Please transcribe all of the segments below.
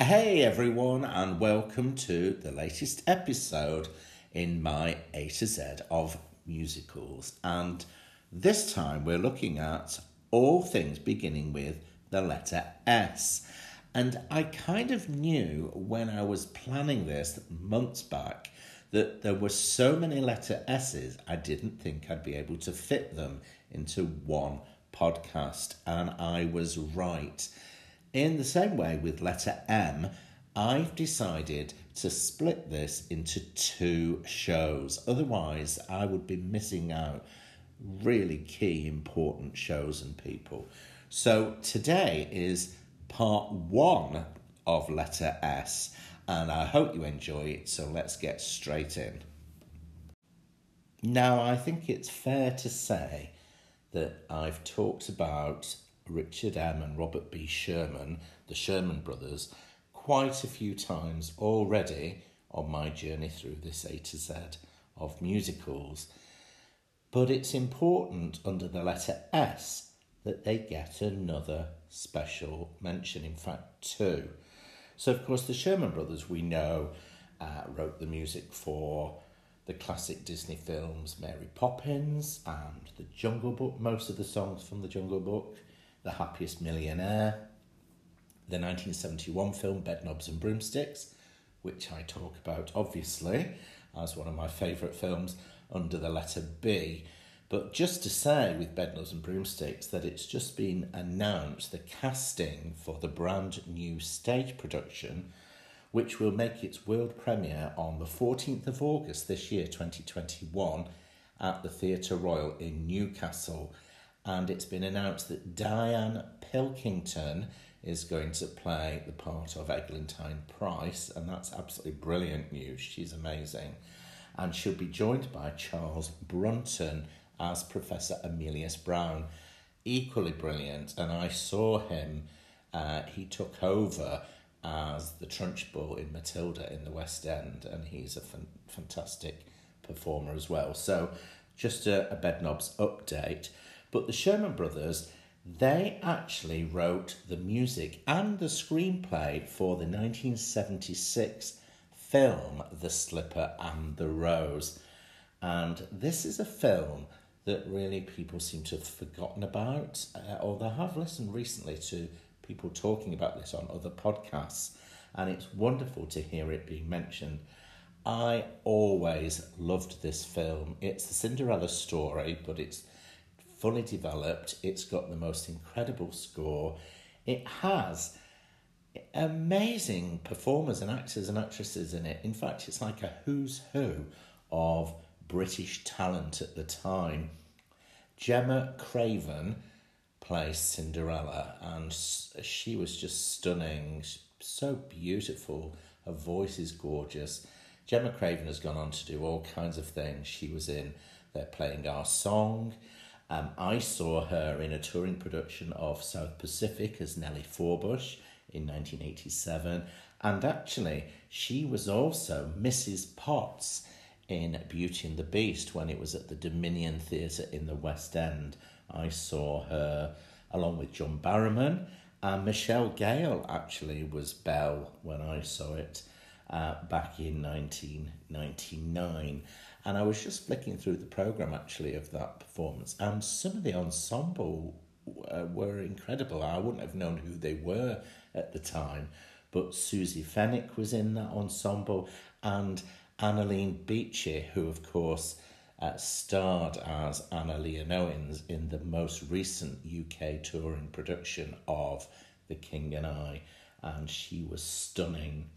Hey everyone, and welcome to the latest episode in my A to Z of musicals. And this time we're looking at all things beginning with the letter S. And I kind of knew when I was planning this months back that there were so many letter S's, I didn't think I'd be able to fit them into one podcast. And I was right. In the same way with letter M, I've decided to split this into two shows. Otherwise, I would be missing out really key, important shows and people. So today is part one of letter S, and I hope you enjoy it. So let's get straight in. Now, I think it's fair to say that I've talked about Richard M. and Robert B. Sherman, the Sherman brothers, quite a few times already on my journey through this A to Z of musicals. But it's important under the letter S that they get another special mention, in fact, two. So, of course, the Sherman brothers we know uh, wrote the music for the classic Disney films Mary Poppins and The Jungle Book, most of the songs from The Jungle Book. The Happiest Millionaire, the 1971 film Bedknobs and Broomsticks, which I talk about obviously as one of my favourite films under the letter B. But just to say with Bedknobs and Broomsticks that it's just been announced the casting for the brand new stage production, which will make its world premiere on the 14th of August this year, 2021, at the Theatre Royal in Newcastle and it's been announced that Diane Pilkington is going to play the part of Eglantine Price, and that's absolutely brilliant news. She's amazing. And she'll be joined by Charles Brunton as Professor Emelius Browne, equally brilliant. And I saw him, uh, he took over as the Trunchbull in Matilda in the West End, and he's a fan- fantastic performer as well. So, just a, a Bedknobs update. But the Sherman Brothers, they actually wrote the music and the screenplay for the 1976 film The Slipper and the Rose. And this is a film that really people seem to have forgotten about, uh, or they have listened recently to people talking about this on other podcasts, and it's wonderful to hear it being mentioned. I always loved this film. It's the Cinderella story, but it's fully developed. It's got the most incredible score. It has amazing performers and actors and actresses in it. In fact, it's like a who's who of British talent at the time. Gemma Craven plays Cinderella, and she was just stunning, so beautiful. Her voice is gorgeous. Gemma Craven has gone on to do all kinds of things. She was in They're Playing Our Song. Um, I saw her in a touring production of South Pacific as Nellie Forbush in 1987, and actually, she was also Mrs. Potts in Beauty and the Beast when it was at the Dominion Theatre in the West End. I saw her along with John Barrowman, and Michelle Gayle actually was Belle when I saw it uh, back in 1999. And I was just flicking through the program actually of that performance, and some of the ensemble uh, were incredible. I wouldn't have known who they were at the time, but Susie Fenwick was in that ensemble, and Annalene Beechey, who of course uh, starred as Anna Leonowens in the most recent UK touring production of The King and I, and she was stunning.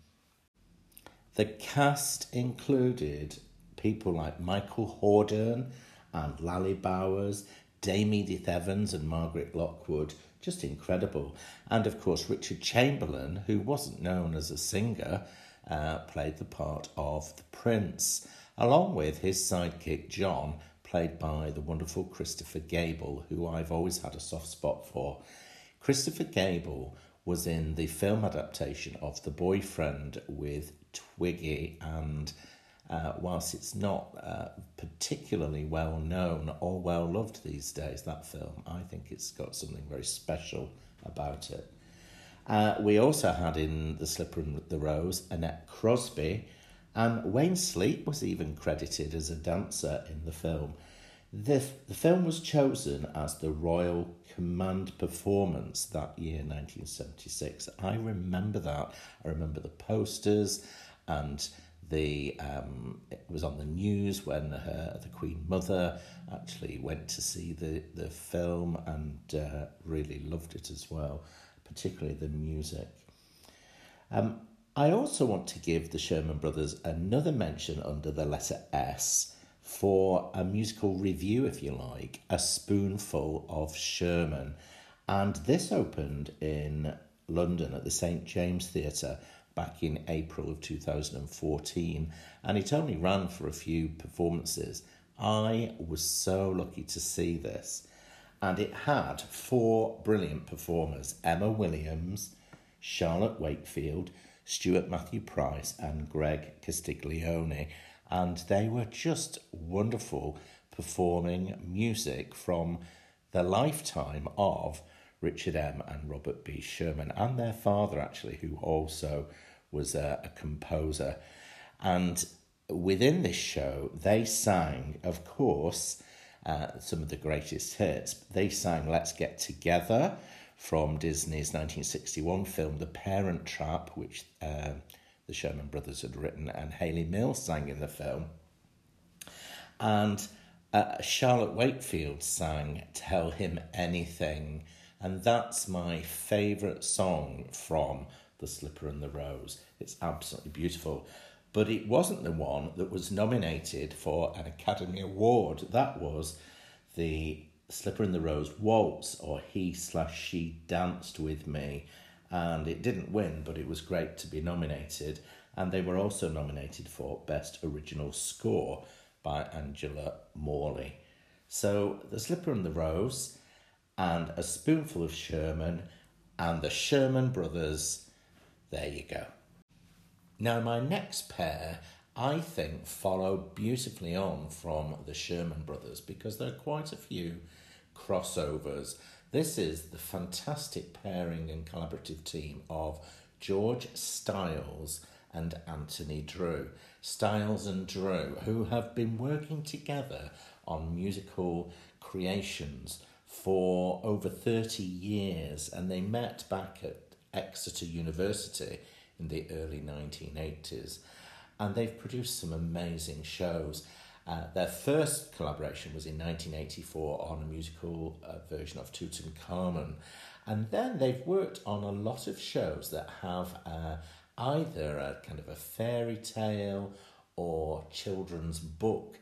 The cast included people like Michael Hordern and Lally Bowers, Dame Edith Evans and Margaret Lockwood, just incredible. And of course, Richard Chamberlain, who wasn't known as a singer, uh, played the part of the Prince, along with his sidekick John, played by the wonderful Christopher Gable, who I've always had a soft spot for. Christopher Gable was in the film adaptation of The Boyfriend with Twiggy and uh, whilst it's not uh, particularly well known or well loved these days, that film, I think it's got something very special about it. Uh, we also had in The Slipper and the Rose Annette Crosbie, and Wayne Sleep was even credited as a dancer in the film. The, the film was chosen as the Royal Command performance that year, 1976. I remember that. I remember the posters and the um, it was on the news when her, the Queen Mother actually went to see the, the film and uh, really loved it as well, particularly the music. Um, I also want to give the Sherman Brothers another mention under the letter S for a musical review, if you like, A Spoonful of Sherman. And this opened in London at the St James Theatre back in April of 2014, and it only ran for a few performances. I was so lucky to see this, and it had four brilliant performers Emma Williams, Charlotte Wakefield, Stuart Matthew Price, and Greg Castiglioni and they were just wonderful performing music from the lifetime of Richard M. and Robert B. Sherman, and their father, actually, who also was a, a composer. And within this show, they sang, of course, uh, some of the greatest hits. They sang Let's Get Together from Disney's 1961 film The Parent Trap, which uh, the Sherman Brothers had written, and Hayley Mills sang in the film. And uh, Charlotte Wakefield sang Tell Him Anything, and that's my favourite song from The Slipper and the Rose. It's absolutely beautiful. But it wasn't the one that was nominated for an Academy Award. That was the Slipper and the Rose Waltz, or He slash She Danced With Me and it didn't win, but it was great to be nominated. And they were also nominated for Best Original Score by Angela Morley. So The Slipper and the Rose, and A Spoonful of Sherman, and the Sherman Brothers. There you go. Now, my next pair, I think, follow beautifully on from the Sherman Brothers because there are quite a few crossovers this is the fantastic pairing and collaborative team of George Stiles and Anthony Drew. Stiles and Drew, who have been working together on musical creations for over 30 years, and they met back at Exeter University in the early 1980s. And they've produced some amazing shows. Uh, their first collaboration was in 1984 on a musical uh, version of Tutankhamun. And then they've worked on a lot of shows that have uh, either a kind of a fairy tale or children's book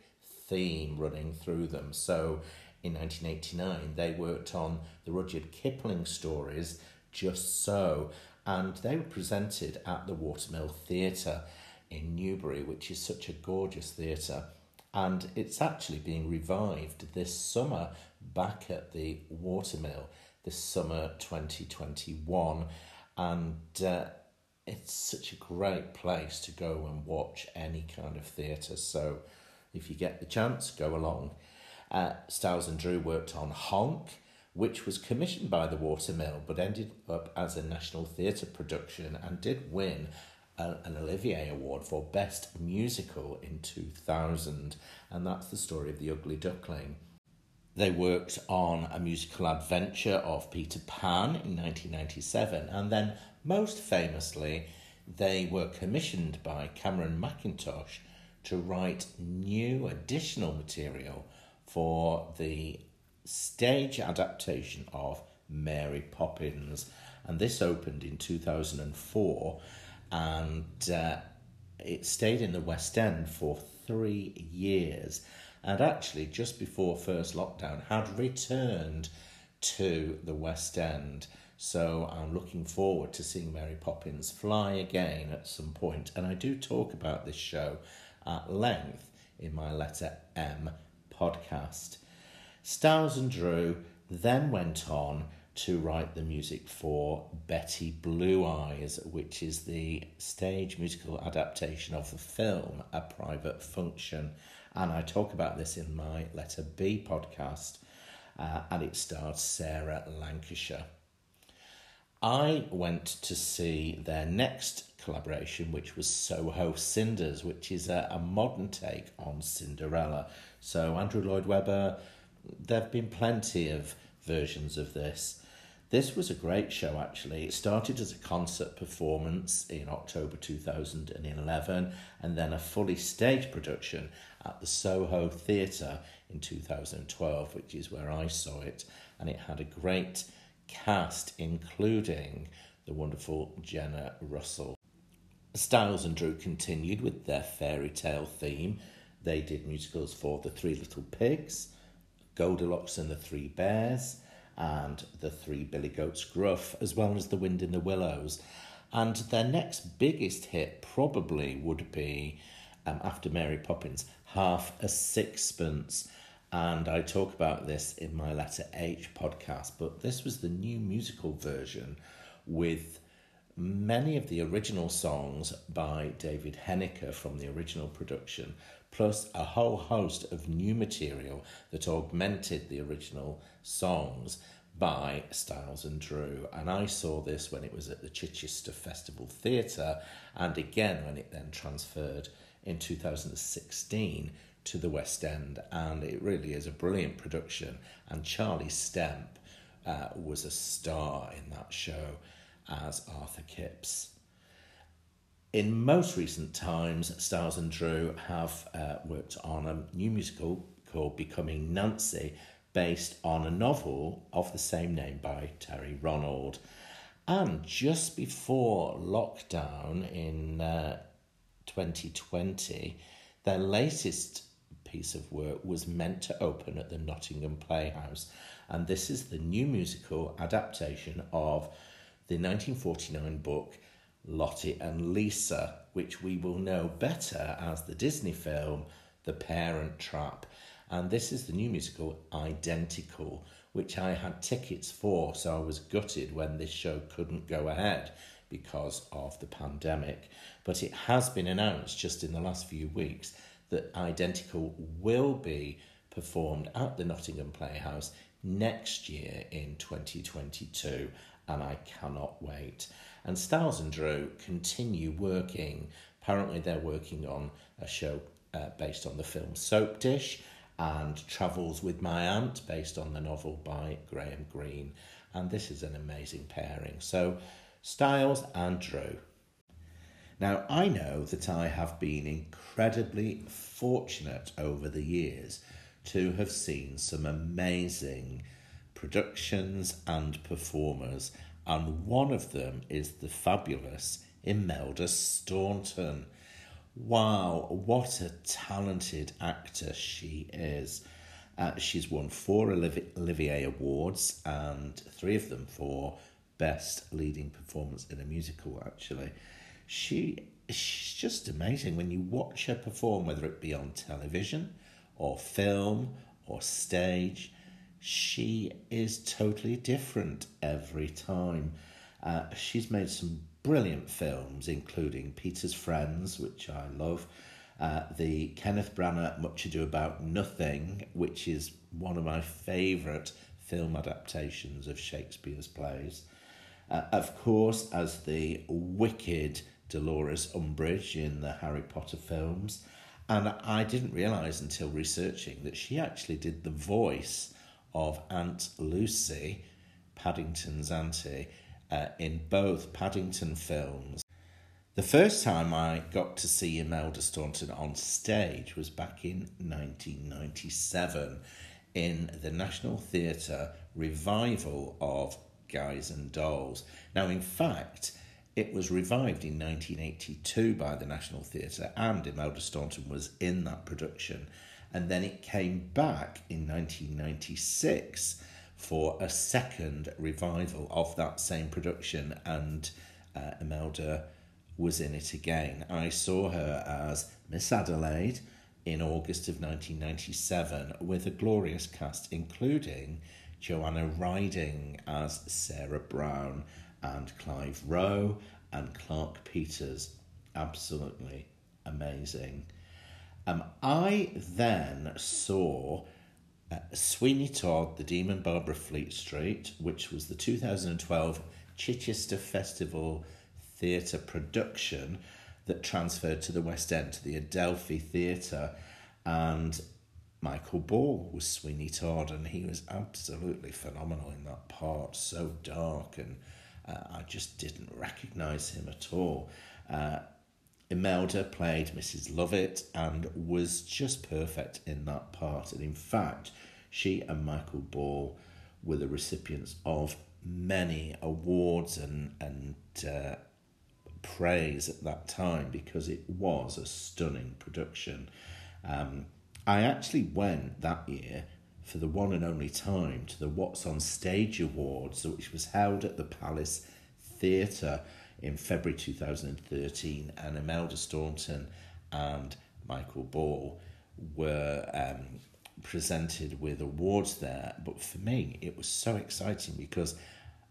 theme running through them. So in 1989, they worked on the Rudyard Kipling stories, Just So, and they were presented at the Watermill Theatre in Newbury, which is such a gorgeous theatre. And it's actually being revived this summer back at the Watermill this summer 2021 and uh, it's such a great place to go and watch any kind of theatre. So if you get the chance go along. Uh, Stiles and Drew worked on Honk which was commissioned by the Watermill but ended up as a National Theatre production and did win an Olivier Award for Best Musical in 2000, and that's the story of The Ugly Duckling. They worked on a musical adventure of Peter Pan in 1997, and then, most famously, they were commissioned by Cameron Mackintosh to write new additional material for the stage adaptation of Mary Poppins, and this opened in 2004 and uh, it stayed in the West End for three years. And actually, just before first lockdown, had returned to the West End. So I'm looking forward to seeing Mary Poppins fly again at some point. And I do talk about this show at length in my Letter M podcast. Stiles and Drew then went on to write the music for Betty Blue Eyes, which is the stage musical adaptation of the film A Private Function. And I talk about this in my Letter B podcast, uh, and it stars Sarah Lancashire. I went to see their next collaboration, which was Soho Cinders, which is a, a modern take on Cinderella. So, Andrew Lloyd Webber, there have been plenty of versions of this. This was a great show, actually. It started as a concert performance in October 2011 and then a fully staged production at the Soho Theatre in 2012, which is where I saw it. And it had a great cast, including the wonderful Jenna Russell. Stiles and Drew continued with their fairy tale theme. They did musicals for The Three Little Pigs, Goldilocks and the Three Bears, and The Three Billy Goats Gruff, as well as The Wind in the Willows. And their next biggest hit probably would be, um, after Mary Poppins, Half a Sixpence. And I talk about this in my Letter H podcast, but this was the new musical version with many of the original songs by David Heneker from the original production, plus a whole host of new material that augmented the original songs by Stiles and Drew. And I saw this when it was at the Chichester Festival Theatre, and again when it then transferred in 2016 to the West End. And it really is a brilliant production. And Charlie Stemp uh, was a star in that show as Arthur Kipps. In most recent times, Stiles and Drew have uh, worked on a new musical called Becoming Nancy, based on a novel of the same name by Terry Ronald. And just before lockdown in uh, 2020, their latest piece of work was meant to open at the Nottingham Playhouse. And this is the new musical adaptation of the 1949 book Lottie and Lisa, which we will know better as the Disney film The Parent Trap. And this is the new musical Identical, which I had tickets for, so I was gutted when this show couldn't go ahead because of the pandemic. But it has been announced just in the last few weeks that Identical will be performed at the Nottingham Playhouse next year in 2022 and I cannot wait. And Stiles and Drew continue working. Apparently, they're working on a show uh, based on the film Soap Dish and Travels with My Aunt, based on the novel by Graham Greene. And this is an amazing pairing. So, Stiles and Drew. Now, I know that I have been incredibly fortunate over the years to have seen some amazing productions and performers, and one of them is the fabulous Imelda Staunton. Wow, what a talented actor she is. Uh, she's won four Olivier Awards and three of them for Best Leading Performance in a Musical, actually. She, she's just amazing when you watch her perform, whether it be on television or film or stage she is totally different every time. Uh, she's made some brilliant films, including Peter's Friends, which I love, uh, the Kenneth Branagh Much Ado About Nothing, which is one of my favourite film adaptations of Shakespeare's plays. Uh, of course, as the wicked Dolores Umbridge in the Harry Potter films. And I didn't realise until researching that she actually did the voice of Aunt Lucy, Paddington's auntie, uh, in both Paddington films. The first time I got to see Imelda Staunton on stage was back in 1997 in the National Theatre revival of Guys and Dolls. Now, in fact, it was revived in 1982 by the National Theatre, and Imelda Staunton was in that production and then it came back in 1996 for a second revival of that same production, and uh, Imelda was in it again. I saw her as Miss Adelaide in August of 1997 with a glorious cast, including Joanna Riding as Sarah Brown and Clive Rowe and Clarke Peters. Absolutely amazing. Um, I then saw uh, Sweeney Todd, The Demon Barber of Fleet Street, which was the 2012 Chichester Festival Theatre production that transferred to the West End, to the Adelphi Theatre, and Michael Ball was Sweeney Todd, and he was absolutely phenomenal in that part. So dark, and uh, I just didn't recognise him at all. Uh, Imelda played Mrs. Lovett and was just perfect in that part. And in fact, she and Michael Ball were the recipients of many awards and and uh, praise at that time because it was a stunning production. Um, I actually went that year for the one and only time to the What's on Stage Awards, which was held at the Palace Theatre in February 2013, and Imelda Staunton and Michael Ball were um, presented with awards there. But for me, it was so exciting because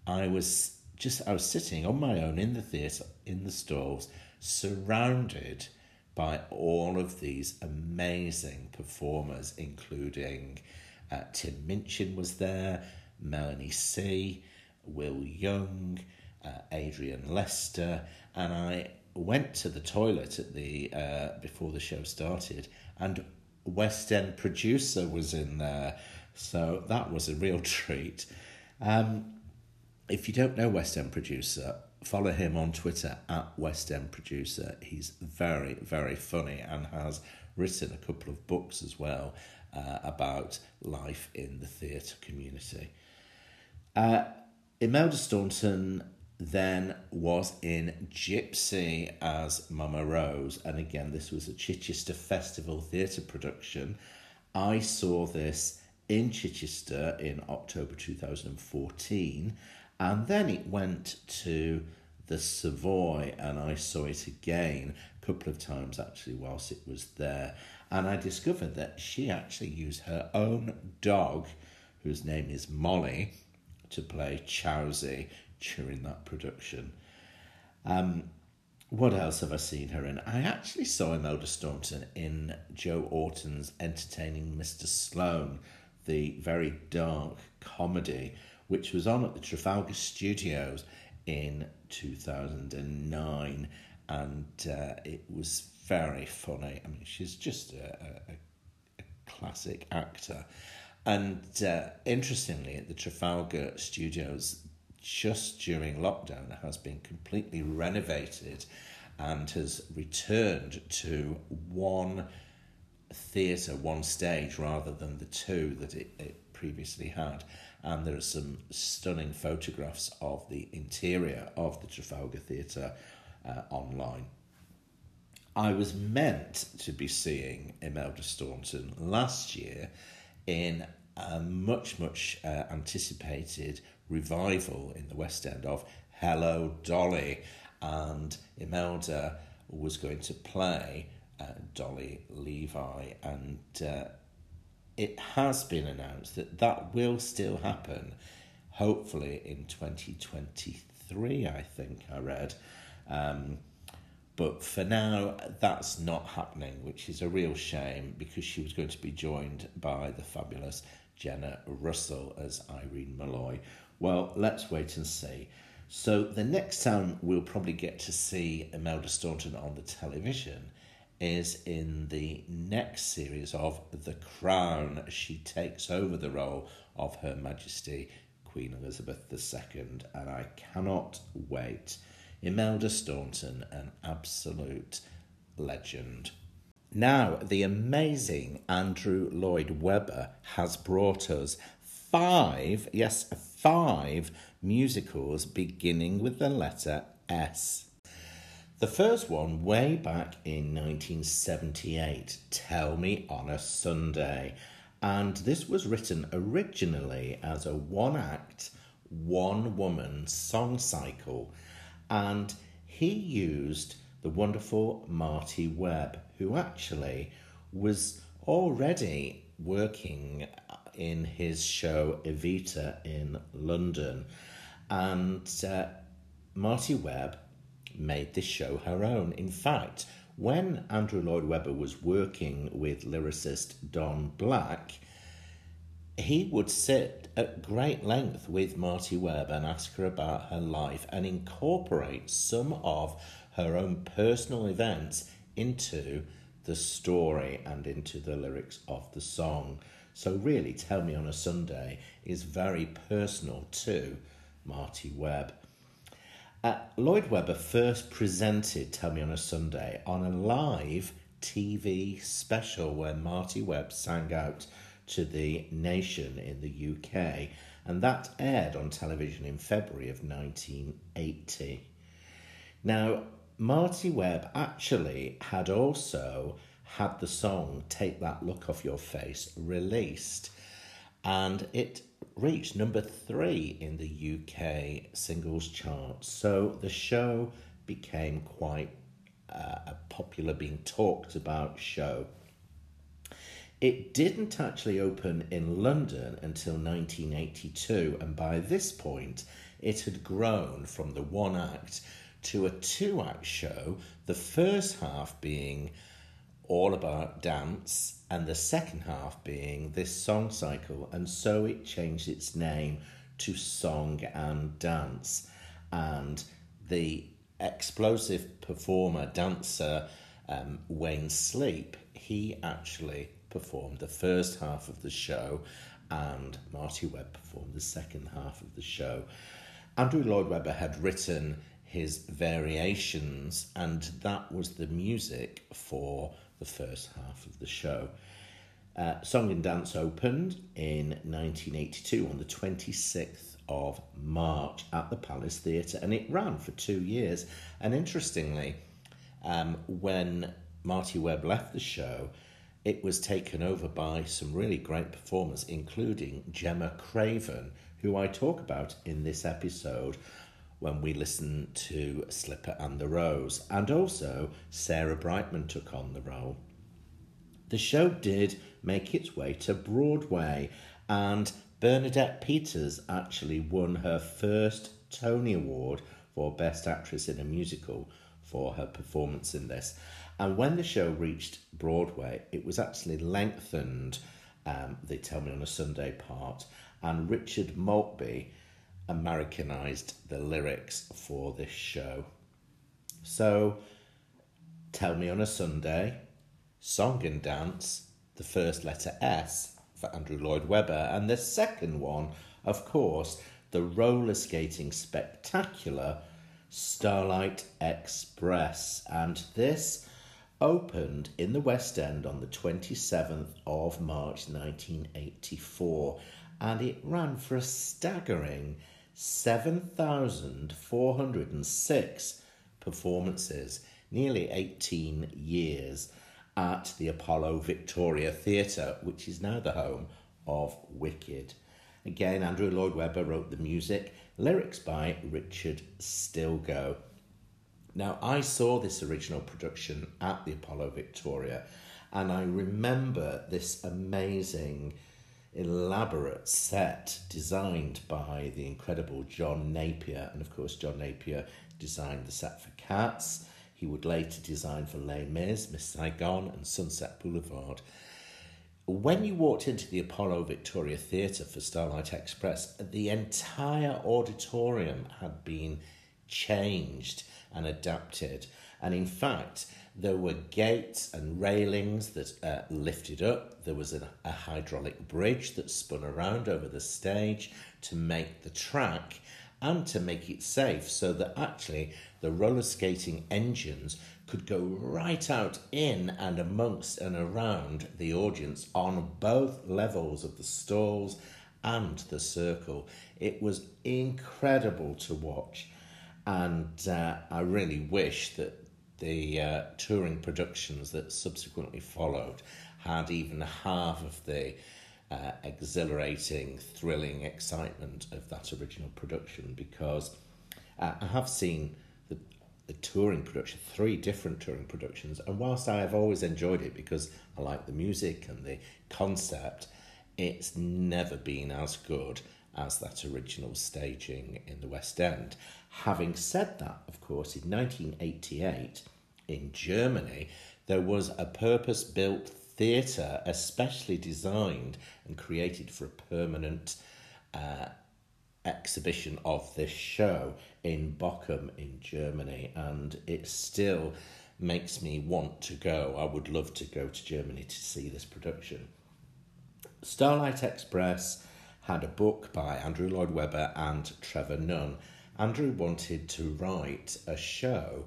I was just I was sitting on my own in the theatre in the stalls, surrounded by all of these amazing performers, including uh, Tim Minchin was there, Melanie C, Will Young, uh, Adrian Lester, and I went to the toilet at the uh, before the show started, and West End producer was in there, so that was a real treat. Um, if you don't know West End producer, follow him on Twitter at West End producer. He's very very funny and has written a couple of books as well uh, about life in the theatre community. Uh, Imelda Staunton then was in Gypsy as Mama Rose, and again, this was a Chichester Festival Theatre production. I saw this in Chichester in October 2014, and then it went to the Savoy, and I saw it again a couple of times actually whilst it was there. And I discovered that she actually used her own dog, whose name is Molly, to play Chowsie during that production. Um, what else have I seen her in? I actually saw Imelda Staunton in Joe Orton's Entertaining Mr. Sloane, the very dark comedy, which was on at the Trafalgar Studios in 2009. And uh, it was very funny. I mean, she's just a, a, a classic actor. And uh, interestingly, at the Trafalgar Studios, just during lockdown has been completely renovated and has returned to one theatre, one stage, rather than the two that it, it previously had. And there are some stunning photographs of the interior of the Trafalgar Theatre uh, online. I was meant to be seeing Imelda Staunton last year in a much, much uh, anticipated revival in the West End of Hello Dolly, and Imelda was going to play uh, Dolly Levi, and uh, it has been announced that that will still happen, hopefully in 2023, I think I read. Um, but for now, that's not happening, which is a real shame because she was going to be joined by the fabulous Jenna Russell as Irene Molloy. Well, let's wait and see. So, the next time we'll probably get to see Imelda Staunton on the television is in the next series of The Crown. She takes over the role of Her Majesty Queen Elizabeth II, and I cannot wait. Imelda Staunton, an absolute legend. Now, the amazing Andrew Lloyd Webber has brought us five, yes, five musicals beginning with the letter S. The first one, way back in 1978, Tell Me on a Sunday. And this was written originally as a one act, one woman song cycle. And he used the wonderful Marty Webb, who actually was already working in his show Evita in London. And uh, Marty Webb made this show her own. In fact, when Andrew Lloyd Webber was working with lyricist Don Black, he would sit at great length with Marty Webb and ask her about her life and incorporate some of her own personal events into the story and into the lyrics of the song. So, really, Tell Me on a Sunday is very personal to Marty Webb. Uh, Lloyd Webber first presented Tell Me on a Sunday on a live TV special where Marty Webb sang out to the nation in the UK, and that aired on television in February of 1980. Now, Marty Webb actually had also had the song Take That Look Off Your Face released, and it reached number three in the UK singles chart. So the show became quite uh, a popular, being talked about show. It didn't actually open in London until 1982, and by this point, it had grown from the one act to a two act show, the first half being all about dance, and the second half being this song cycle, and so it changed its name to Song and Dance. And the explosive performer, dancer, um, Wayne Sleep, he actually performed the first half of the show, and Marty Webb performed the second half of the show. Andrew Lloyd Webber had written his variations, and that was the music for the first half of the show. Uh, Song and Dance opened in 1982 on the 26th of March at the Palace Theatre, and it ran for two years. And interestingly, um, when Marty Webb left the show, it was taken over by some really great performers, including Gemma Craven, who I talk about in this episode when we listen to Slipper and the Rose, and also Sarah Brightman took on the role. The show did make its way to Broadway, and Bernadette Peters actually won her first Tony Award for Best Actress in a Musical for her performance in this. And when the show reached Broadway, it was actually lengthened, um, they tell me on a Sunday part, and Richard Maltby Americanized the lyrics for this show. So, Tell Me on a Sunday, Song and Dance, the first letter S for Andrew Lloyd Webber, and the second one, of course, the roller skating spectacular Starlight Express. And this opened in the West End on the 27th of March 1984 and it ran for a staggering 7,406 performances, nearly 18 years, at the Apollo Victoria Theatre, which is now the home of Wicked. Again, Andrew Lloyd Webber wrote the music, lyrics by Richard Stilgoe. Now, I saw this original production at the Apollo Victoria, and I remember this amazing, elaborate set designed by the incredible John Napier. And of course, John Napier designed the set for Cats. He would later design for Les Mis, Miss Saigon, and Sunset Boulevard. When you walked into the Apollo Victoria Theatre for Starlight Express, the entire auditorium had been changed and adapted. And in fact, there were gates and railings that uh, lifted up. There was a, a hydraulic bridge that spun around over the stage to make the track and to make it safe so that actually the roller skating engines could go right out in and amongst and around the audience on both levels of the stalls and the circle. It was incredible to watch and uh, I really wish that the uh, touring productions that subsequently followed had even half of the uh, exhilarating, thrilling excitement of that original production because uh, I have seen the, the touring production, three different touring productions, and whilst I have always enjoyed it because I like the music and the concept, it's never been as good as that original staging in the West End. Having said that, of course, in 1988 in Germany, there was a purpose built theatre especially designed and created for a permanent uh, exhibition of this show in Bochum in Germany, and it still makes me want to go. I would love to go to Germany to see this production. Starlight Express had a book by Andrew Lloyd Webber and Trevor Nunn. Andrew wanted to write a show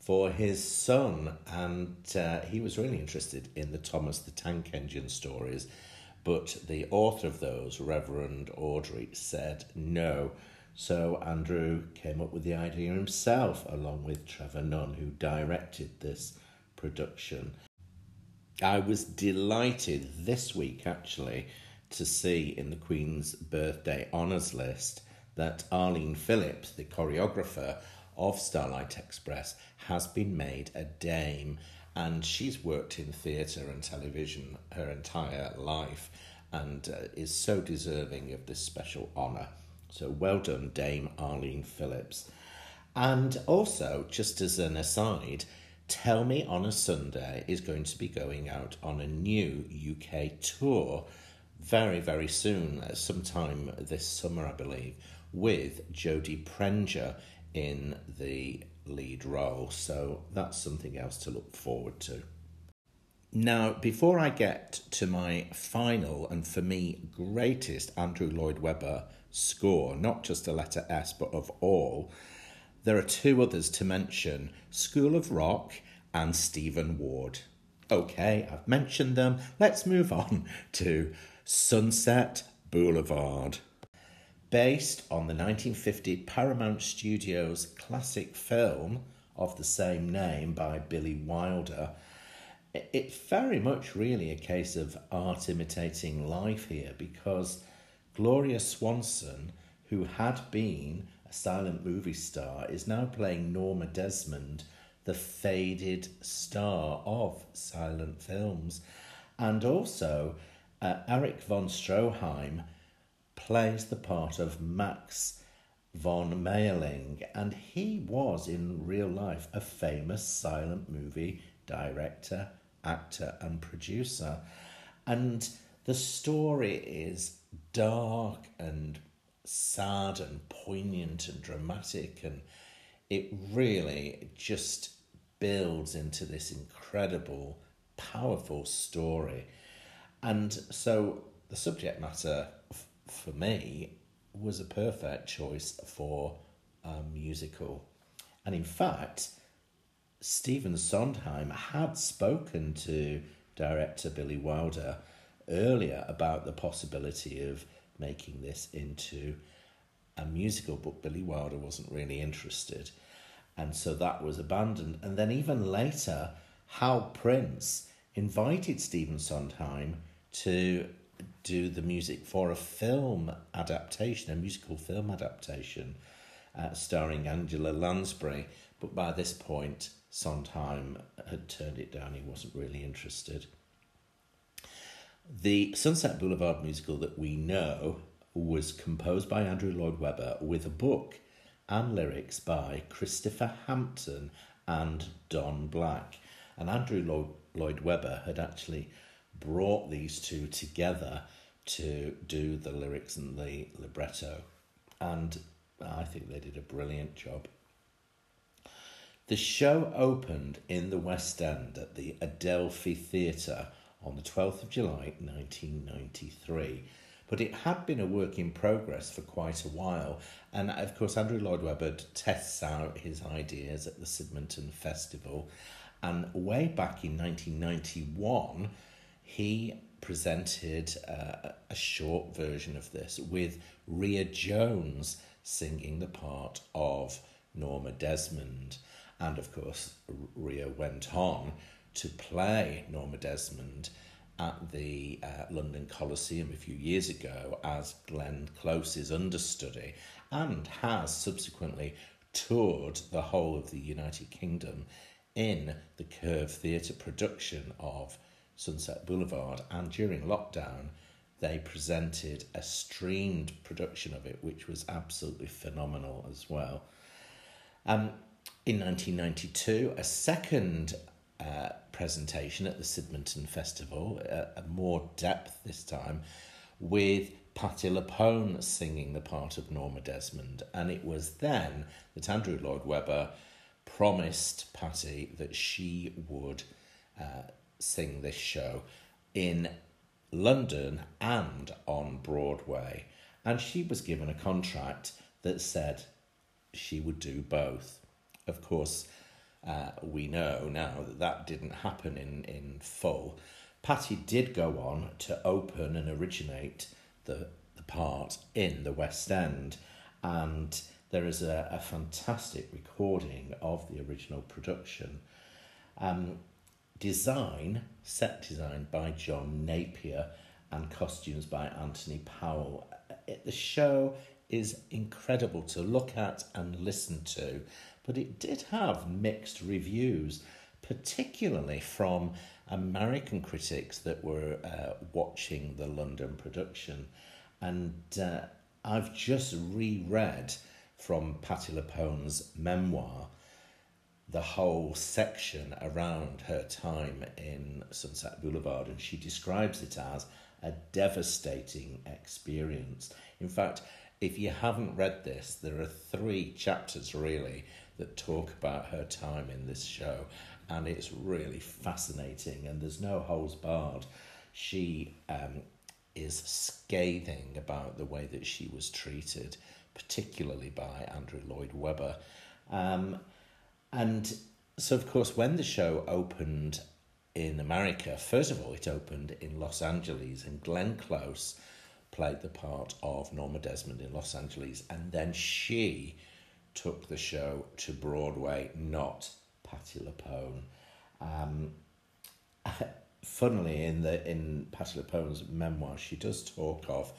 for his son, and uh, he was really interested in the Thomas the Tank Engine stories. But the author of those, Reverend Awdry, said no. So Andrew came up with the idea himself, along with Trevor Nunn, who directed this production. I was delighted this week, actually, to see in the Queen's birthday honours list that Arlene Phillips, the choreographer, of Starlight Express has been made a dame, and she's worked in theatre and television her entire life and uh, is so deserving of this special honour. So well done, Dame Arlene Phillips. And also, just as an aside, Tell Me on a Sunday is going to be going out on a new UK tour very, very soon, sometime this summer, I believe, with Jodie Prenger in the lead role. So that's something else to look forward to. Now, before I get to my final and for me greatest Andrew Lloyd Webber score, not just a letter S, but of all, there are two others to mention School of Rock and Stephen Ward. Okay, I've mentioned them. Let's move on to Sunset Boulevard based on the 1950 Paramount Studios classic film of the same name by Billy Wilder. It's very much really a case of art imitating life here because Gloria Swanson, who had been a silent movie star, is now playing Norma Desmond, the faded star of silent films. And also, uh, Erich von Stroheim plays the part of Max von Mayerling, and he was in real life a famous silent movie director, actor, and producer. And the story is dark and sad and poignant and dramatic, and it really just builds into this incredible, powerful story. And so the subject matter for me, was a perfect choice for a musical. And in fact, Stephen Sondheim had spoken to director Billy Wilder earlier about the possibility of making this into a musical, but Billy Wilder wasn't really interested. And so that was abandoned. And then even later, Hal Prince invited Stephen Sondheim to do the music for a film adaptation, a musical film adaptation, uh, starring Angela Lansbury. But by this point, Sondheim had turned it down. He wasn't really interested. The Sunset Boulevard musical that we know was composed by Andrew Lloyd Webber with a book and lyrics by Christopher Hampton and Don Black. And Andrew Lloyd, Lloyd Webber had actually brought these two together to do the lyrics and the libretto, and I think they did a brilliant job. The show opened in the West End at the Adelphi Theatre on the 12th of July 1993. But it had been a work in progress for quite a while, and of course, Andrew Lloyd Webber tests out his ideas at the Sydmonton Festival. And way back in 1991, he presented uh, a short version of this with Ria Jones singing the part of Norma Desmond. And of course, Ria went on to play Norma Desmond at the uh, London Coliseum a few years ago as Glenn Close's understudy and has subsequently toured the whole of the United Kingdom in the Curve Theatre production of Sunset Boulevard, and during lockdown, they presented a streamed production of it, which was absolutely phenomenal as well. Um, in 1992, a second uh, presentation at the Sydmonton Festival, uh, more depth this time, with Patti LuPone singing the part of Norma Desmond. And it was then that Andrew Lloyd Webber promised Patti that she would uh, sing this show in London and on Broadway. And she was given a contract that said she would do both. Of course, uh, we know now that that didn't happen in, in full. Patty did go on to open and originate the, the part in the West End, and there is a, a fantastic recording of the original production. Um, design, set design by John Napier, and costumes by Anthony Powell. It, the show is incredible to look at and listen to, but it did have mixed reviews, particularly from American critics that were uh, watching the London production. And uh, I've just reread from Patti LuPone's memoir the whole section around her time in Sunset Boulevard, and she describes it as a devastating experience. In fact, if you haven't read this, there are three chapters really that talk about her time in this show, and it's really fascinating, and there's no holes barred. She um, is scathing about the way that she was treated, particularly by Andrew Lloyd Webber. Um, and so, of course, when the show opened in America, first of all, it opened in Los Angeles, and Glenn Close played the part of Norma Desmond in Los Angeles, and then she took the show to Broadway, not Patti LuPone. Um, funnily, in the in Patti LuPone's memoir, she does talk of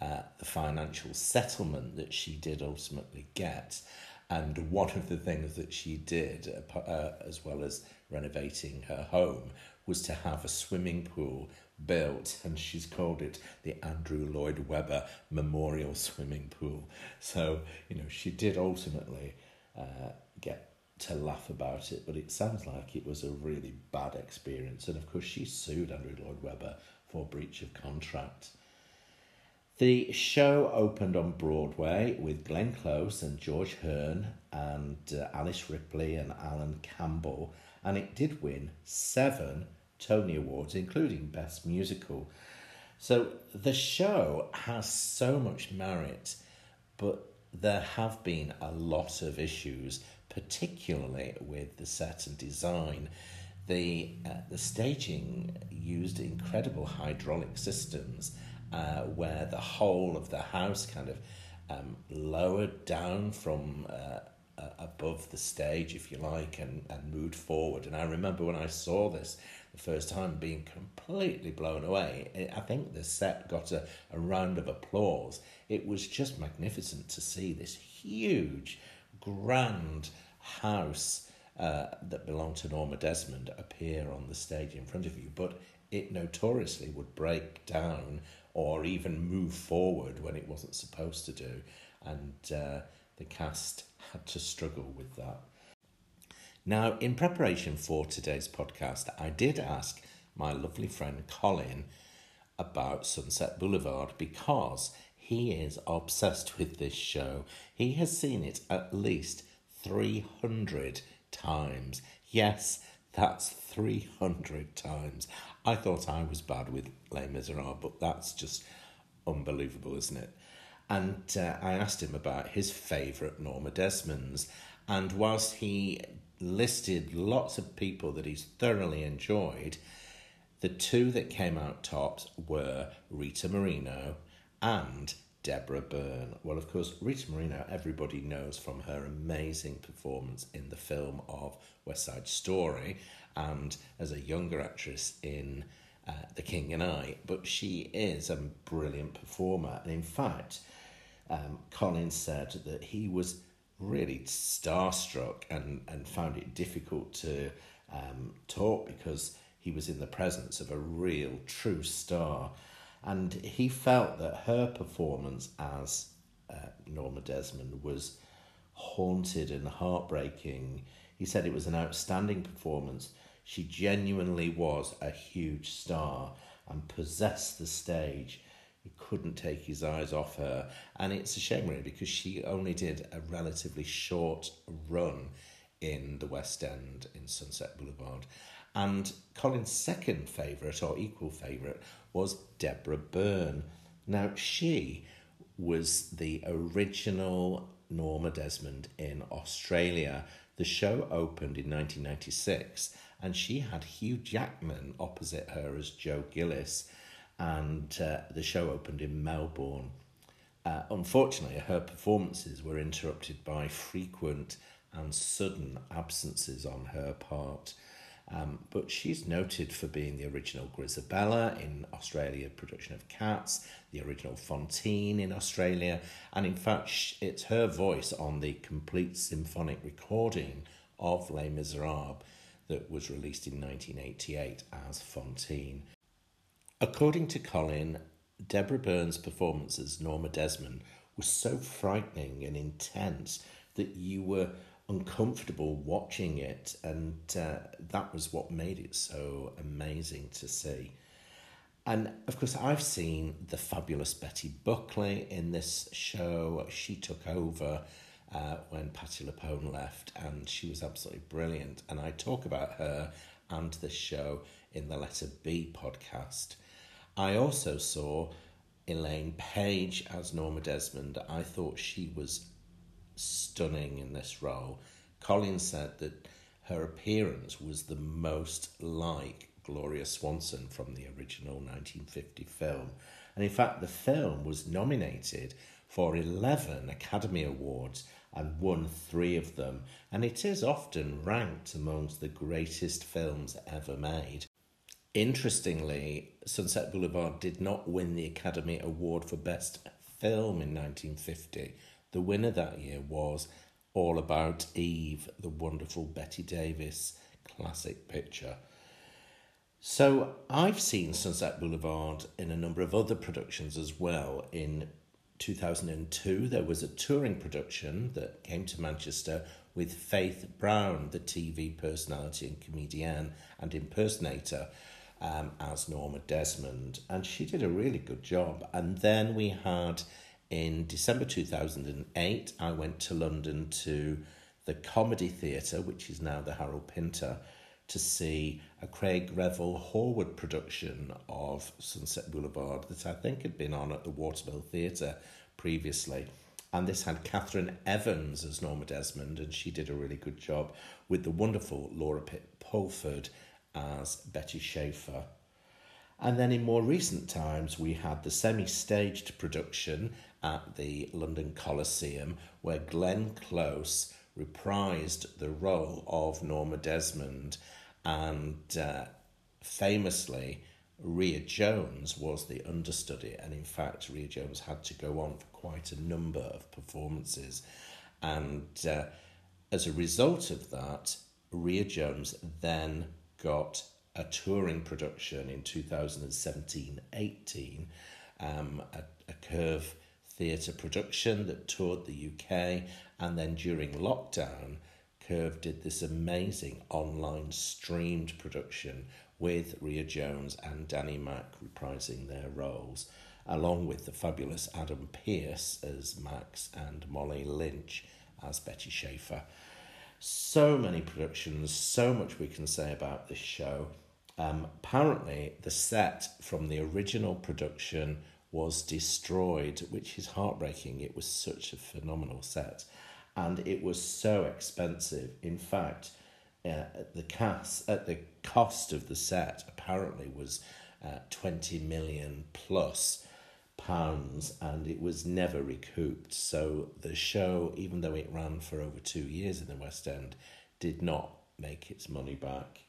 uh, the financial settlement that she did ultimately get, and one of the things that she did, uh, uh, as well as renovating her home, was to have a swimming pool built, and she's called it the Andrew Lloyd Webber Memorial Swimming Pool. So, you know, she did ultimately uh, get to laugh about it, but it sounds like it was a really bad experience. And of course, she sued Andrew Lloyd Webber for breach of contract. The show opened on Broadway with Glenn Close and George Hearn and uh, Alice Ripley and Alan Campbell, and it did win seven Tony Awards, including Best Musical. So the show has so much merit, but there have been a lot of issues, particularly with the set and design. The, uh, the staging used incredible hydraulic systems uh, where the whole of the house kind of um, lowered down from uh, uh, above the stage, if you like, and, and moved forward. And I remember when I saw this the first time being completely blown away. I think the set got a, a round of applause. It was just magnificent to see this huge, grand house uh, that belonged to Norma Desmond appear on the stage in front of you. But it notoriously would break down or even move forward when it wasn't supposed to do. And uh, the cast had to struggle with that. Now, in preparation for today's podcast, I did ask my lovely friend Colin about Sunset Boulevard because he is obsessed with this show. He has seen it at least 300 times. Yes, that's 300 times. I thought I was bad with Les Miserables, but that's just unbelievable, isn't it? And uh, I asked him about his favourite Norma Desmonds. And whilst he listed lots of people that he's thoroughly enjoyed, the two that came out tops were Rita Moreno and Deborah Byrne. Well, of course, Rita Moreno, everybody knows from her amazing performance in the film of West Side Story and as a younger actress in uh, The King and I, but she is a brilliant performer. And in fact, um, Collins said that he was really starstruck and, and found it difficult to um, talk because he was in the presence of a real, true star. And he felt that her performance as uh, Norma Desmond was haunted and heartbreaking. He said it was an outstanding performance She genuinely was a huge star and possessed the stage. He couldn't take his eyes off her. And it's a shame, really, because she only did a relatively short run in the West End in Sunset Boulevard. And Colin's second favourite, or equal favourite, was Deborah Byrne. Now, she was the original Norma Desmond in Australia. The show opened in 1996 and she had Hugh Jackman opposite her as Joe Gillis, and uh, the show opened in Melbourne. Uh, unfortunately, her performances were interrupted by frequent and sudden absences on her part. Um, but she's noted for being the original Grisabella in Australia production of Cats, the original Fantine in Australia, and in fact, it's her voice on the complete symphonic recording of Les Miserables that was released in 1988 as Fantine. According to Colin, Deborah Byrne's performance as Norma Desmond was so frightening and intense that you were uncomfortable watching it, and uh, that was what made it so amazing to see. And of course, I've seen the fabulous Betty Buckley in this show. She took over uh, when Patti LuPone left, and she was absolutely brilliant. And I talk about her and this show in the Letter B podcast. I also saw Elaine Paige as Norma Desmond. I thought she was stunning in this role. Colin said that her appearance was the most like Gloria Swanson from the original 1950 film. And in fact, the film was nominated for 11 Academy Awards and won three of them, and it is often ranked amongst the greatest films ever made. Interestingly, Sunset Boulevard did not win the Academy Award for Best Film in 1950. The winner that year was All About Eve, the wonderful Bette Davis classic picture. So I've seen Sunset Boulevard in a number of other productions as well in 2002, there was a touring production that came to Manchester with Faith Brown, the TV personality and comedian and impersonator, um, as Norma Desmond. And she did a really good job. And then we had in December 2008, I went to London to the Comedy Theatre, which is now the Harold Pinter, to see a Craig Revel Horwood production of Sunset Boulevard that I think had been on at the Watermill Theatre previously. And this had Kathryn Evans as Norma Desmond, and she did a really good job with the wonderful Laura Pitt Pulford as Betty Schaefer. And then in more recent times, we had the semi staged production at the London Coliseum where Glenn Close reprised the role of Norma Desmond and uh, famously Ria Jones was the understudy, and in fact, Ria Jones had to go on for quite a number of performances. And uh, as a result of that, Ria Jones then got a touring production in 2017 18, um, a, a Curve theatre production that toured the UK, and then during lockdown, Curve did this amazing online streamed production with Ria Jones and Danny Mack reprising their roles, along with the fabulous Adam Pearce as Max and Molly Lynch as Betty Schaefer. So many productions, so much we can say about this show. Um, apparently, the set from the original production was destroyed, which is heartbreaking. It was such a phenomenal set and it was so expensive. In fact, uh, the cast at the cost of the set apparently was uh, 20 million plus pounds and it was never recouped so the show even though it ran for over 2 years in the west end did not make its money back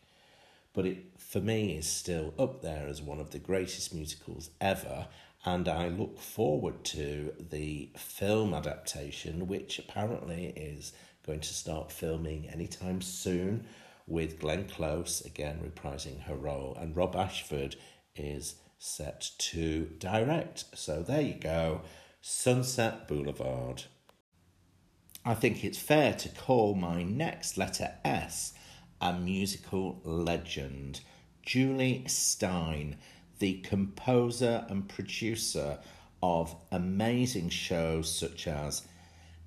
but it for me is still up there as one of the greatest musicals ever and I look forward to the film adaptation, which apparently is going to start filming anytime soon, with Glenn Close again reprising her role, and Rob Ashford is set to direct. So there you go, Sunset Boulevard. I think it's fair to call my next letter S a musical legend. Jule Styne, the composer and producer of amazing shows such as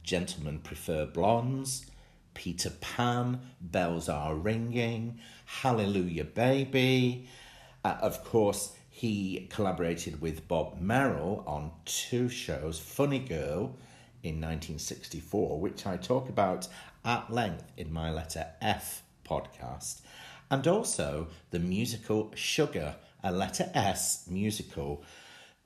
Gentlemen Prefer Blondes, Peter Pan, Bells Are Ringing, Hallelujah Baby. Uh, of course, he collaborated with Bob Merrill on two shows Funny Girl in 1964, which I talk about at length in my letter F podcast, and also the musical Sugar, a letter S musical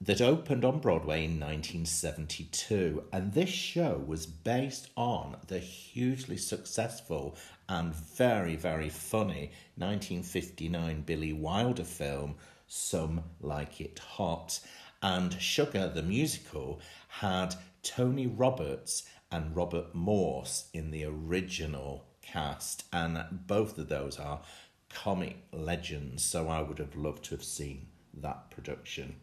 that opened on Broadway in 1972. And this show was based on the hugely successful and very, very funny 1959 Billy Wilder film, Some Like It Hot. And Sugar, the musical, had Tony Roberts and Robert Morse in the original cast, and both of those are comic legends, so I would have loved to have seen that production.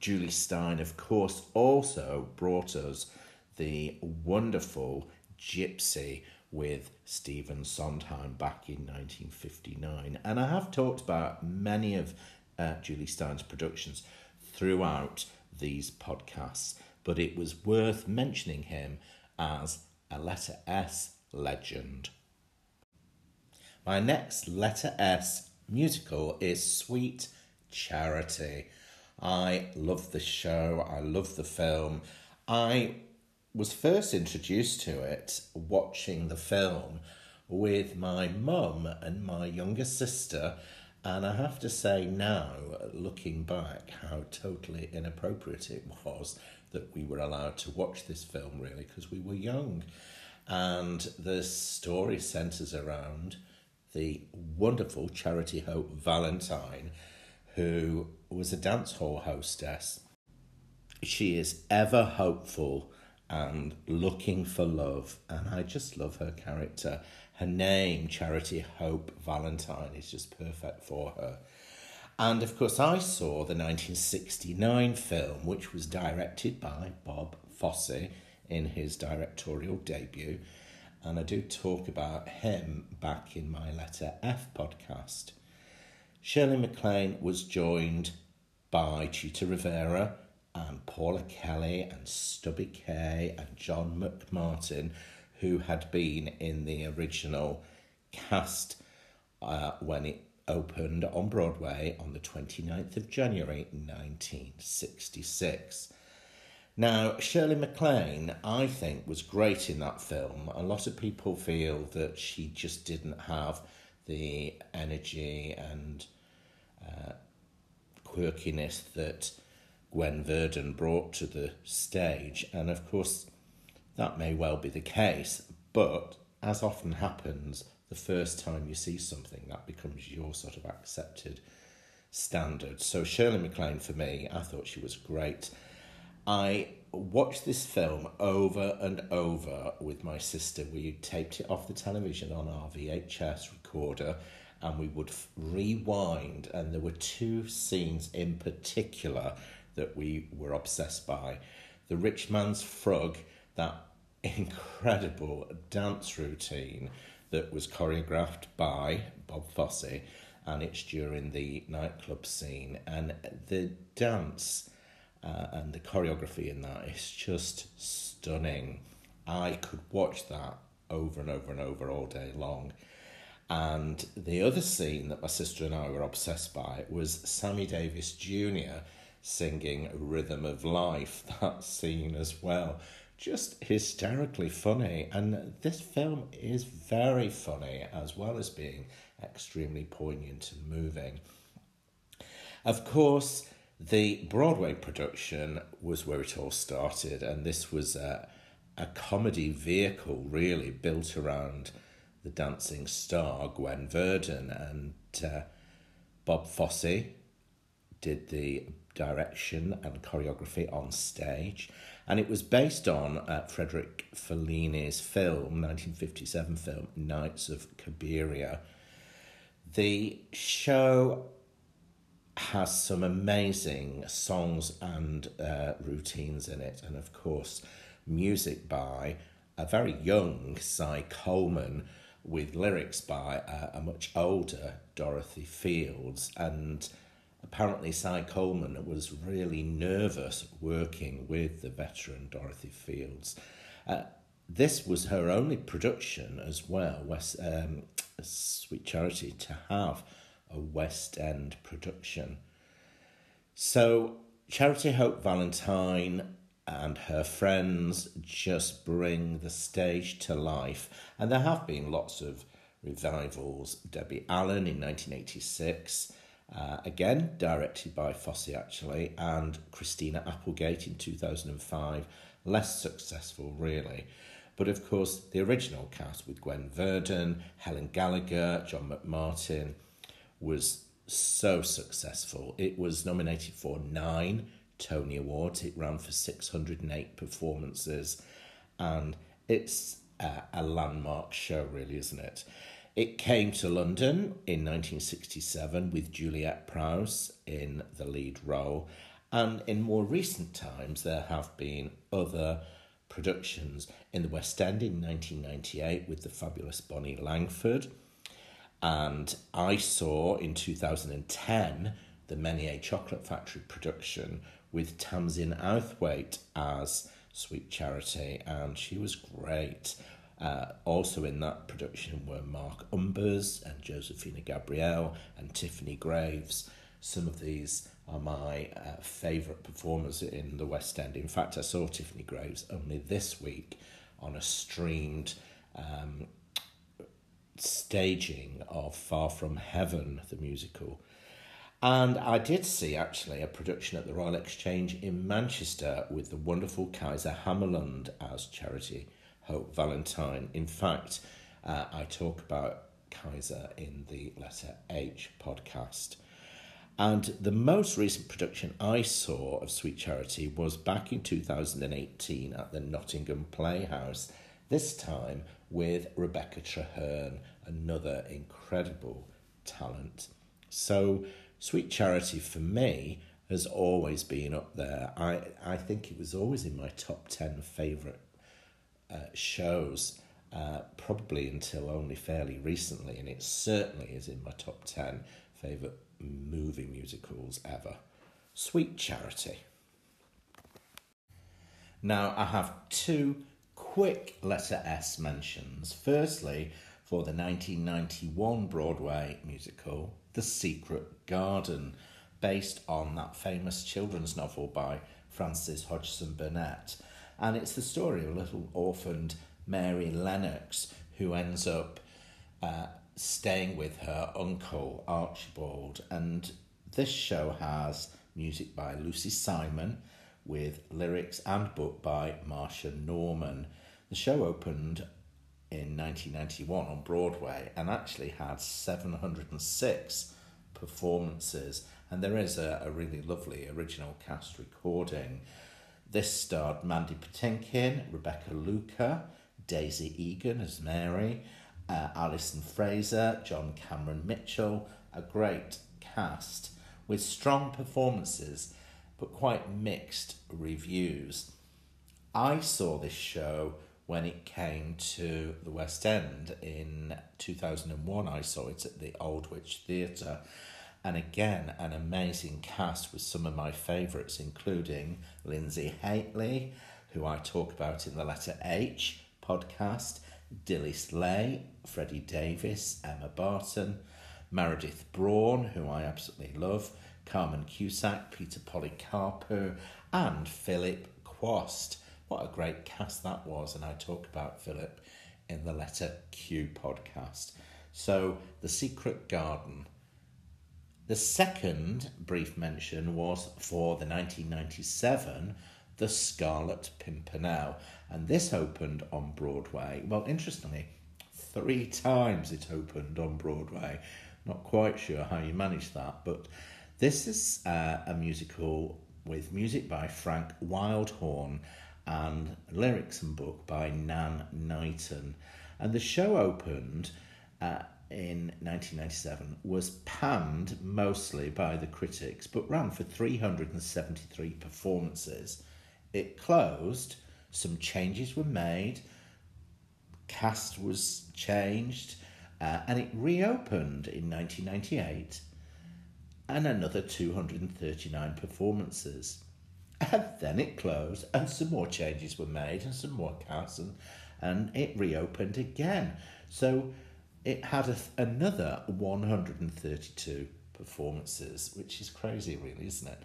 Jule Styne, of course, also brought us the wonderful Gypsy with Stephen Sondheim back in 1959. And I have talked about many of uh, Jule Styne's productions throughout these podcasts, but it was worth mentioning him as a letter S legend. My next letter S musical is Sweet Charity. I love the show, I love the film. I was first introduced to it watching the film with my mum and my younger sister. And I have to say now, looking back, how totally inappropriate it was that we were allowed to watch this film, really, because we were young. And the story centres around the wonderful Charity Hope Valentine who was a dance hall hostess. She is ever hopeful and looking for love, and I just love her character. Her name, Charity Hope Valentine, is just perfect for her. And of course, I saw the 1969 film, which was directed by Bob Fosse in his directorial debut. And I do talk about him back in my Letter F podcast. Shirley MacLaine was joined by Chita Rivera and Paula Kelly and Stubby Kaye and John McMartin, who had been in the original cast uh, when it opened on Broadway on the 29th of January 1966. Now, Shirley MacLaine, I think, was great in that film. A lot of people feel that she just didn't have the energy and uh, quirkiness that Gwen Verdon brought to the stage. And of course, that may well be the case, but as often happens, the first time you see something, that becomes your sort of accepted standard. So, Shirley MacLaine, for me, I thought she was great. I watched this film over and over with my sister. We taped it off the television on our VHS recorder and we would rewind, and there were two scenes in particular that we were obsessed by. The Rich Man's Frug, that incredible dance routine that was choreographed by Bob Fosse, and it's during the nightclub scene. And the dance uh, and the choreography in that is just stunning. I could watch that over and over and over all day long. And the other scene that my sister and I were obsessed by was Sammy Davis Jr. singing Rhythm of Life, that scene as well. Just hysterically funny. And this film is very funny as well as being extremely poignant and moving. Of course, the Broadway production was where it all started, and this was a, a comedy vehicle really built around the dancing star Gwen Verdon and uh, Bob Fosse did the direction and choreography on stage, and it was based on uh, Frederick Fellini's film, 1957 film, Nights of Cabiria. The show has some amazing songs and uh, routines in it, and of course, music by a very young Cy Coleman, with lyrics by a, a much older Dorothy Fields. And apparently, Cy Coleman was really nervous working with the veteran Dorothy Fields. Uh, this was her only production as well, West, um, Sweet Charity, to have a West End production. So, Charity Hope Valentine and her friends just bring the stage to life. And there have been lots of revivals. Debbie Allen in 1986, uh, again directed by Fosse actually, and Christina Applegate in 2005, less successful really. But of course, the original cast with Gwen Verdon, Helen Gallagher, John McMartin was so successful. It was nominated for nine Tony Awards. It ran for 608 performances, and it's a, a landmark show, really, isn't it? It came to London in 1967 with Juliet Prowse in the lead role, and in more recent times, there have been other productions in the West End in 1998 with the fabulous Bonnie Langford. And I saw in 2010 the Menier Chocolate Factory production with Tamzin Outhwaite as Sweet Charity, and she was great. Uh, also in that production were Mark Umbers and Josefina Gabrielle and Tiffany Graves. Some of these are my uh, favourite performers in the West End. In fact, I saw Tiffany Graves only this week on a streamed um, staging of Far From Heaven, the musical. And I did see actually a production at the Royal Exchange in Manchester with the wonderful Kaisa Hammarlund as Charity Hope Valentine. In fact, uh, I talk about Kaisa in the Letter H podcast. And the most recent production I saw of Sweet Charity was back in 2018 at the Nottingham Playhouse, this time with Rebecca Trehearn, another incredible talent. So, Sweet Charity for me has always been up there. I, I think it was always in my top 10 favourite uh, shows, uh, probably until only fairly recently, and it certainly is in my top 10 favourite movie musicals ever. Sweet Charity. Now, I have two quick letter S mentions. Firstly, for the 1991 Broadway musical, The Secret Garden, based on that famous children's novel by Frances Hodgson Burnett. And it's the story of a little orphaned Mary Lennox who ends up uh, staying with her uncle Archibald. And this show has music by Lucy Simon with lyrics and book by Marsha Norman. The show opened in 1991 on Broadway and actually had 706 performances. And there is a, a really lovely original cast recording. This starred Mandy Patinkin, Rebecca Luker, Daisy Egan as Mary, uh, Alison Fraser, John Cameron Mitchell, a great cast with strong performances but quite mixed reviews. I saw this show when it came to the West End in 2001. I saw it at the Aldwych Theatre. And again, an amazing cast with some of my favourites, including Linzi Hateley, who I talk about in the Letter H podcast, Dilly Slay, Freddie Davis, Emma Barton, Meredith Braun, who I absolutely love, Carmen Cusack, Peter Polycarpou, and Philip Quast. What a great cast that was, and I talk about Philip in the Letter Q podcast. So, The Secret Garden. The second brief mention was for the 1997 The Scarlet Pimpernel, and this opened on Broadway. Well, interestingly, three times it opened on Broadway. Not quite sure how you managed that, but this is uh, a musical with music by Frank Wildhorn and lyrics and book by Nan Knighton. And the show opened uh, in 1997, was panned mostly by the critics, but ran for 373 performances. It closed, some changes were made, cast was changed, uh, and it reopened in 1998, and another 239 performances. And then it closed, and some more changes were made, and some more casts, and, and it reopened again. So it had a, another 132 performances, which is crazy, really, isn't it?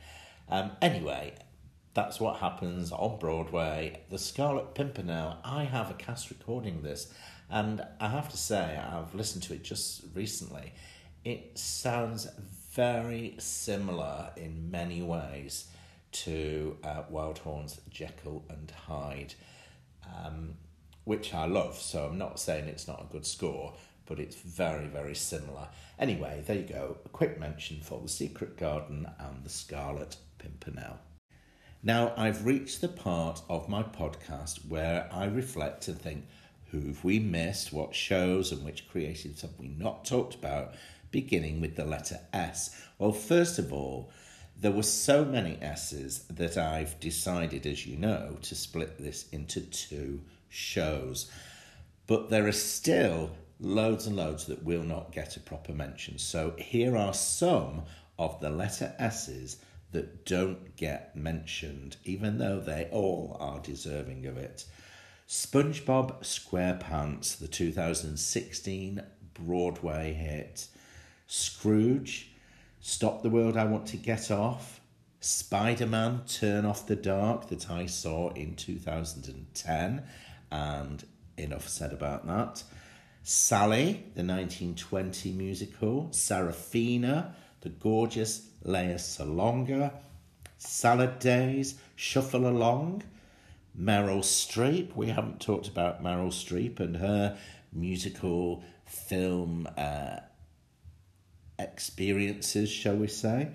Um, anyway, that's what happens on Broadway. The Scarlet Pimpernel, I have a cast recording this, and I have to say, I've listened to it just recently. It sounds very similar in many ways to uh, Wildhorn's Jekyll and Hyde, um, which I love. So I'm not saying it's not a good score, but it's very, very similar. Anyway, there you go. A quick mention for The Secret Garden and The Scarlet Pimpernel. Now, I've reached the part of my podcast where I reflect and think, who've we missed, what shows and which creatives have we not talked about, beginning with the letter S? Well, first of all, there were so many S's that I've decided, as you know, to split this into two shows. But there are still loads and loads that will not get a proper mention. So here are some of the letter S's that don't get mentioned, even though they all are deserving of it. SpongeBob SquarePants, the 2016 Broadway hit. Scrooge, Stop the World I Want to Get Off. Spider Man, Turn Off the Dark, that I saw in 2010, and enough said about that. Sally, the 1920 musical. Sarafina, the gorgeous Lea Salonga, Salad Days, Shuffle Along, Meryl Streep. We haven't talked about Meryl Streep and her musical film uh, experiences, shall we say.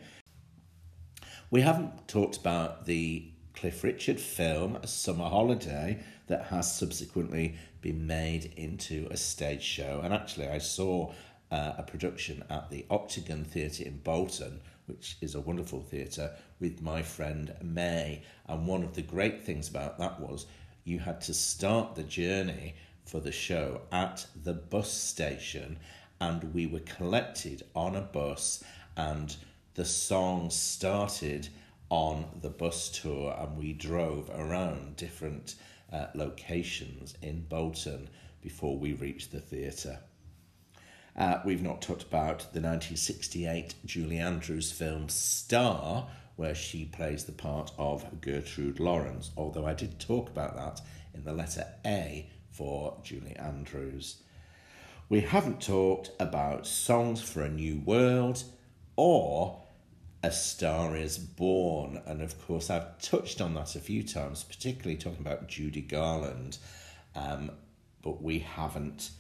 We haven't talked about the Cliff Richard film, A Summer Holiday, that has subsequently been made into a stage show. And actually, I saw uh, a production at the Octagon Theatre in Bolton, which is a wonderful theatre, with my friend May. And one of the great things about that was you had to start the journey for the show at the bus station, and we were collected on a bus, and the song started on the bus tour, and we drove around different uh, locations in Bolton before we reached the theatre. Uh, we've not talked about the 1968 Julie Andrews film Star, where she plays the part of Gertrude Lawrence, although I did talk about that in the letter A for Julie Andrews. We haven't talked about Songs for a New World or A Star is Born, and of course, I've touched on that a few times, particularly talking about Judy Garland, um, but we haven't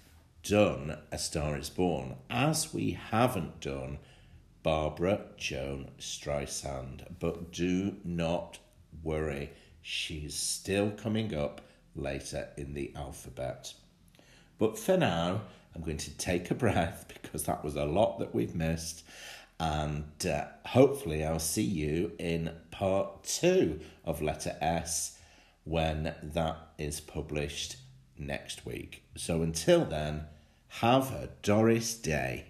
done A Star is Born, as we haven't done Barbara Joan Streisand. But do not worry, she's still coming up later in the alphabet. But for now, I'm going to take a breath because that was a lot that we've missed. And uh, hopefully, I'll see you in part two of Letter S when that is published next week. So until then, have a Doris day.